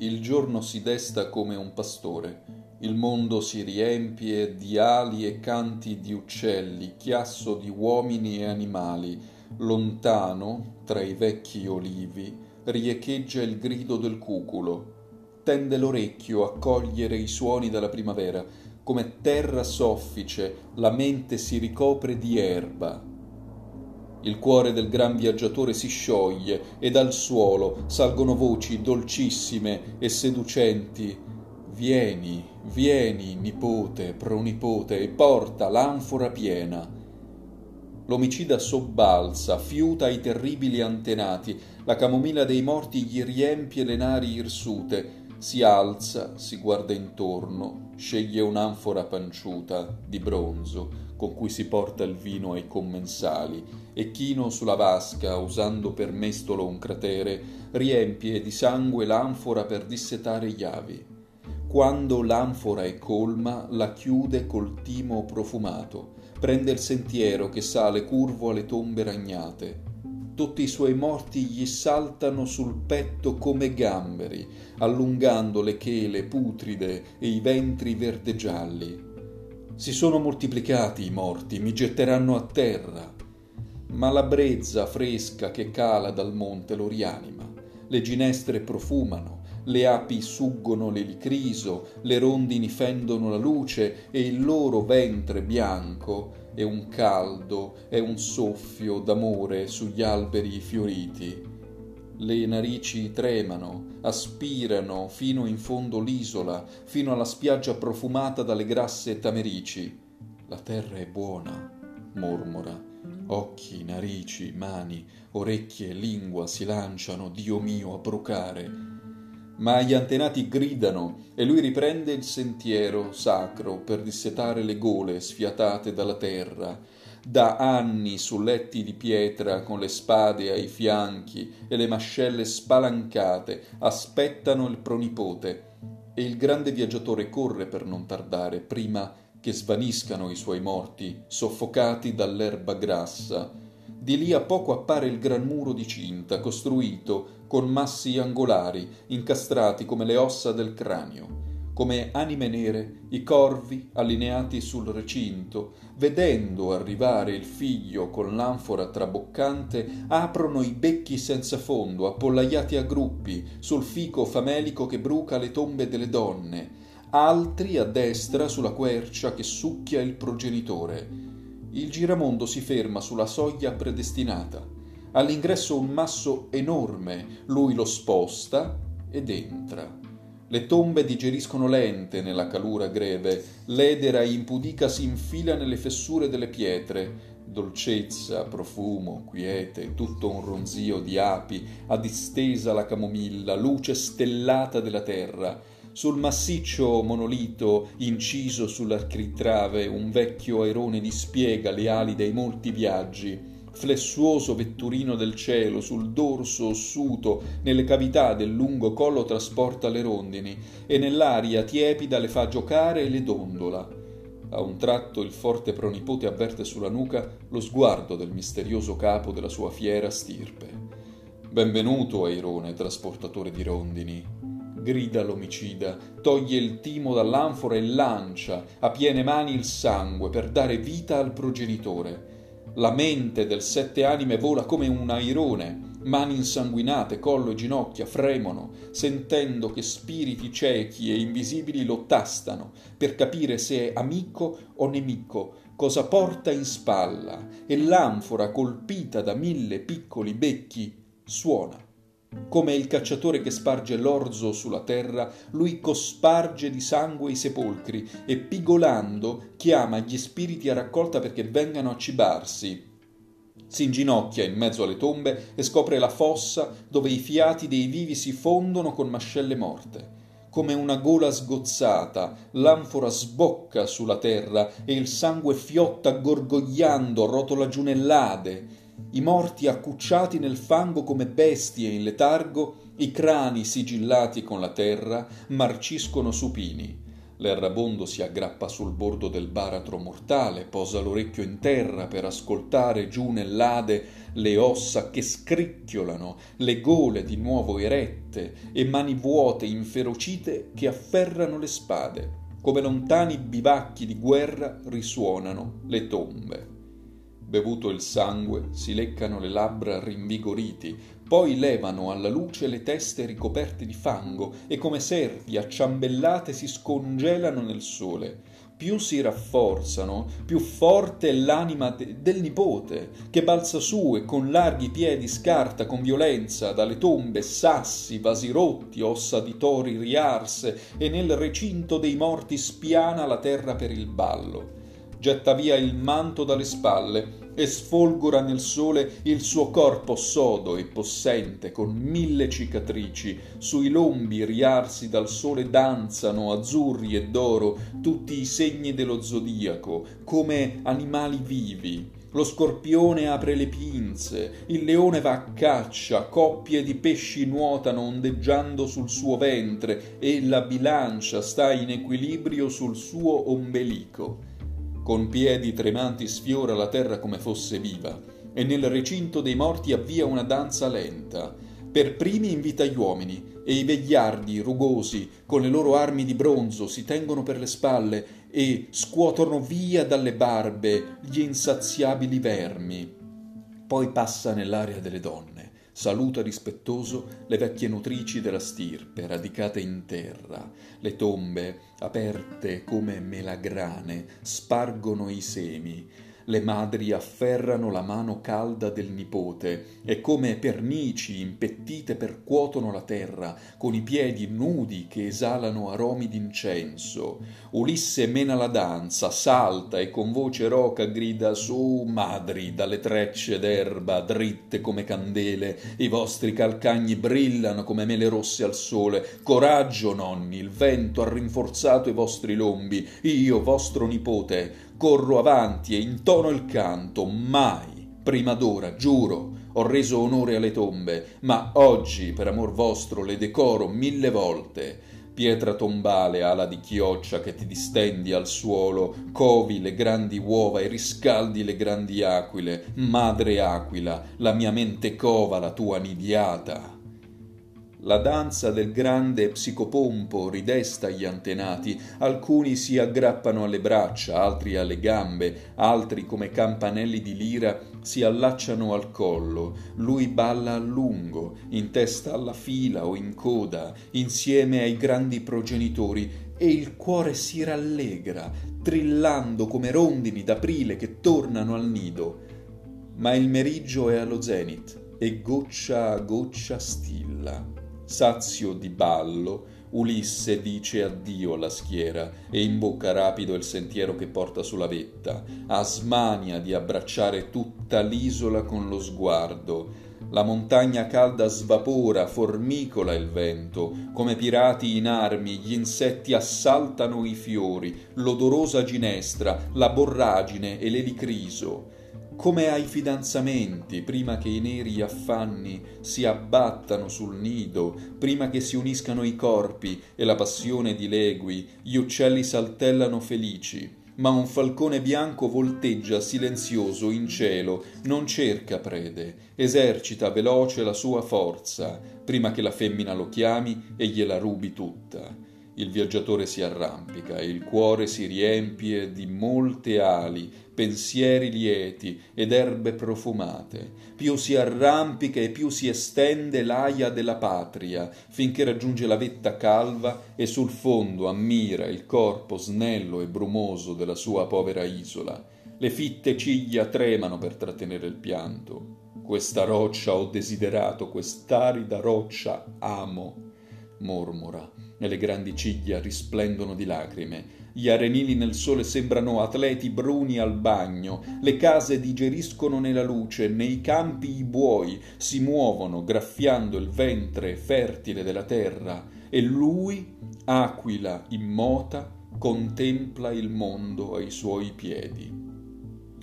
Il giorno si desta come un pastore, il mondo si riempie di ali e canti di uccelli, chiasso di uomini e animali. Lontano, tra i vecchi olivi, riecheggia il grido del cuculo. Tende l'orecchio a cogliere i suoni della primavera. Come terra soffice, la mente si ricopre di erba. Il cuore del gran viaggiatore si scioglie e dal suolo salgono voci dolcissime e seducenti. Vieni, vieni, nipote, pronipote, e porta l'anfora piena. L'omicida sobbalza, fiuta i terribili antenati, la camomilla dei morti gli riempie le nari irsute, si alza, si guarda intorno, sceglie un'anfora panciuta di bronzo con cui si porta il vino ai commensali e chino sulla vasca, usando per mestolo un cratere, riempie di sangue l'anfora per dissetare gli avi. Quando l'anfora è colma, la chiude col timo profumato, prende il sentiero che sale curvo alle tombe ragnate. Tutti i suoi morti gli saltano sul petto come gamberi, allungando le chele putride e i ventri verdegialli. Si sono moltiplicati i morti, mi getteranno a terra. Ma la brezza fresca che cala dal monte lo rianima. Le ginestre profumano, le api suggono l'elicriso, le rondini fendono la luce e il loro ventre bianco è un caldo, è un soffio d'amore sugli alberi fioriti. Le narici tremano, aspirano fino in fondo l'isola, fino alla spiaggia profumata dalle grasse tamerici. La terra è buona, mormora. Occhi, narici, mani, orecchie, lingua si lanciano, Dio mio, a brucare. Ma gli antenati gridano e lui riprende il sentiero sacro per dissetare le gole sfiatate dalla terra da anni su letti di pietra con le spade ai fianchi e le mascelle spalancate aspettano il pronipote e il grande viaggiatore corre per non tardare prima che svaniscano i suoi morti soffocati dall'erba grassa. Di lì a poco appare il gran muro di cinta costruito con massi angolari incastrati come le ossa del cranio. Come anime nere, i corvi allineati sul recinto, vedendo arrivare il figlio con l'anfora traboccante, aprono i becchi senza fondo, appollaiati a gruppi, sul fico famelico che bruca le tombe delle donne, altri a destra sulla quercia che succhia il progenitore. Il giramondo si ferma sulla soglia predestinata. All'ingresso un masso enorme, lui lo sposta ed entra. Le tombe digeriscono lente nella calura greve, l'edera impudica si infila nelle fessure delle pietre, dolcezza, profumo, quiete, tutto un ronzio di api, a distesa la camomilla, luce stellata della terra. Sul massiccio monolito, inciso sull'architrave, un vecchio airone dispiega le ali dei molti viaggi. Flessuoso vetturino del cielo sul dorso ossuto nelle cavità del lungo collo trasporta le rondini e nell'aria tiepida le fa giocare e le dondola. A un tratto il forte pronipote avverte sulla nuca lo sguardo del misterioso capo della sua fiera stirpe. Benvenuto airone trasportatore di rondini grida l'omicida toglie il timo dall'anfora e lancia a piene mani il sangue per dare vita al progenitore la mente del sette anime vola come un airone, mani insanguinate, collo e ginocchia fremono, sentendo che spiriti ciechi e invisibili lo tastano per capire se è amico o nemico, cosa porta in spalla, e l'anfora colpita da mille piccoli becchi suona. Come il cacciatore che sparge l'orzo sulla terra, lui cosparge di sangue i sepolcri e pigolando chiama gli spiriti a raccolta perché vengano a cibarsi. Si inginocchia in mezzo alle tombe e scopre la fossa dove i fiati dei vivi si fondono con mascelle morte. Come una gola sgozzata, l'anfora sbocca sulla terra e il sangue fiotta gorgogliando, rotola giù nell'ade i morti accucciati nel fango come bestie in letargo, i crani sigillati con la terra, marciscono supini. L'errabondo si aggrappa sul bordo del baratro mortale, posa l'orecchio in terra per ascoltare giù nell'ade le ossa che scricchiolano, le gole di nuovo erette e mani vuote inferocite che afferrano le spade. Come lontani bivacchi di guerra risuonano le tombe. Bevuto il sangue, si leccano le labbra rinvigoriti, poi levano alla luce le teste ricoperte di fango e come serpi acciambellate si scongelano nel sole. Più si rafforzano, più forte è l'anima de- del nipote, che balza su e con larghi piedi scarta con violenza dalle tombe sassi, vasi rotti, ossa di tori riarse e nel recinto dei morti spiana la terra per il ballo getta via il manto dalle spalle e sfolgora nel sole il suo corpo sodo e possente con mille cicatrici. Sui lombi riarsi dal sole danzano azzurri e d'oro tutti i segni dello zodiaco come animali vivi. Lo scorpione apre le pinze, il leone va a caccia, coppie di pesci nuotano ondeggiando sul suo ventre e la bilancia sta in equilibrio sul suo ombelico con piedi tremanti sfiora la terra come fosse viva e nel recinto dei morti avvia una danza lenta. Per primi invita gli uomini e i vegliardi rugosi con le loro armi di bronzo si tengono per le spalle e scuotono via dalle barbe gli insaziabili vermi. Poi passa nell'aria delle donne saluta rispettoso le vecchie nutrici della stirpe radicate in terra. Le tombe, aperte come melagrane, spargono i semi le madri afferrano la mano calda del nipote e come pernici impettite percuotono la terra con i piedi nudi che esalano aromi d'incenso. Ulisse mena la danza, salta e con voce roca grida su madri dalle trecce d'erba dritte come candele, i vostri calcagni brillano come mele rosse al sole. Coraggio, nonni, il vento ha rinforzato i vostri lombi, io, vostro nipote, corro avanti e intono il canto, mai, prima d'ora, giuro, ho reso onore alle tombe, ma oggi, per amor vostro, le decoro mille volte. Pietra tombale, ala di chioccia che ti distendi al suolo, covi le grandi uova e riscaldi le grandi aquile, madre aquila, la mia mente cova la tua nidiata. La danza del grande psicopompo ridesta gli antenati, alcuni si aggrappano alle braccia, altri alle gambe, altri come campanelli di lira si allacciano al collo, lui balla a lungo, in testa alla fila o in coda, insieme ai grandi progenitori, e il cuore si rallegra, trillando come rondini d'aprile che tornano al nido. Ma il meriggio è allo zenit e goccia a goccia stilla. Sazio di ballo, Ulisse dice addio alla schiera e imbocca rapido il sentiero che porta sulla vetta. Ha smania di abbracciare tutta l'isola con lo sguardo. La montagna calda svapora, formicola il vento, come pirati in armi, gli insetti assaltano i fiori, l'odorosa ginestra, la borragine e l'elicriso come ai fidanzamenti, prima che i neri affanni si abbattano sul nido, prima che si uniscano i corpi e la passione dilegui, gli uccelli saltellano felici, ma un falcone bianco volteggia silenzioso in cielo, non cerca prede, esercita veloce la sua forza, prima che la femmina lo chiami e gliela rubi tutta. Il viaggiatore si arrampica e il cuore si riempie di molte ali, pensieri lieti ed erbe profumate. Più si arrampica e più si estende l'aia della patria, finché raggiunge la vetta calva e sul fondo ammira il corpo snello e brumoso della sua povera isola. Le fitte ciglia tremano per trattenere il pianto. Questa roccia ho desiderato, quest'arida roccia amo, mormora e le grandi ciglia risplendono di lacrime. Gli arenili nel sole sembrano atleti bruni al bagno, le case digeriscono nella luce, nei campi i buoi si muovono graffiando il ventre fertile della terra e lui, aquila immota, contempla il mondo ai suoi piedi.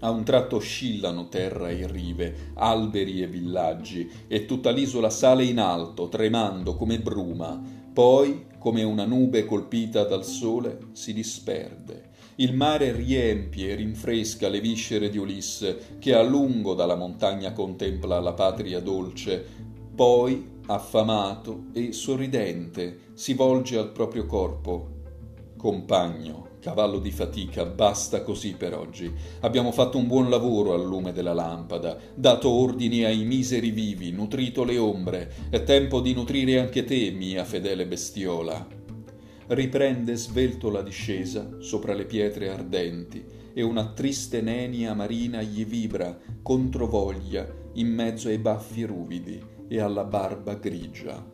A un tratto oscillano terra e rive, alberi e villaggi, e tutta l'isola sale in alto, tremando come bruma, Poi, come una nube colpita dal sole, si disperde. Il mare riempie e rinfresca le viscere di Ulisse, che a lungo dalla montagna contempla la patria dolce, poi, affamato e sorridente, si volge al proprio corpo. Compagno, cavallo di fatica, basta così per oggi. Abbiamo fatto un buon lavoro al lume della lampada, dato ordini ai miseri vivi, nutrito le ombre. È tempo di nutrire anche te, mia fedele bestiola. Riprende svelto la discesa sopra le pietre ardenti e una triste nenia marina gli vibra controvoglia in mezzo ai baffi ruvidi e alla barba grigia.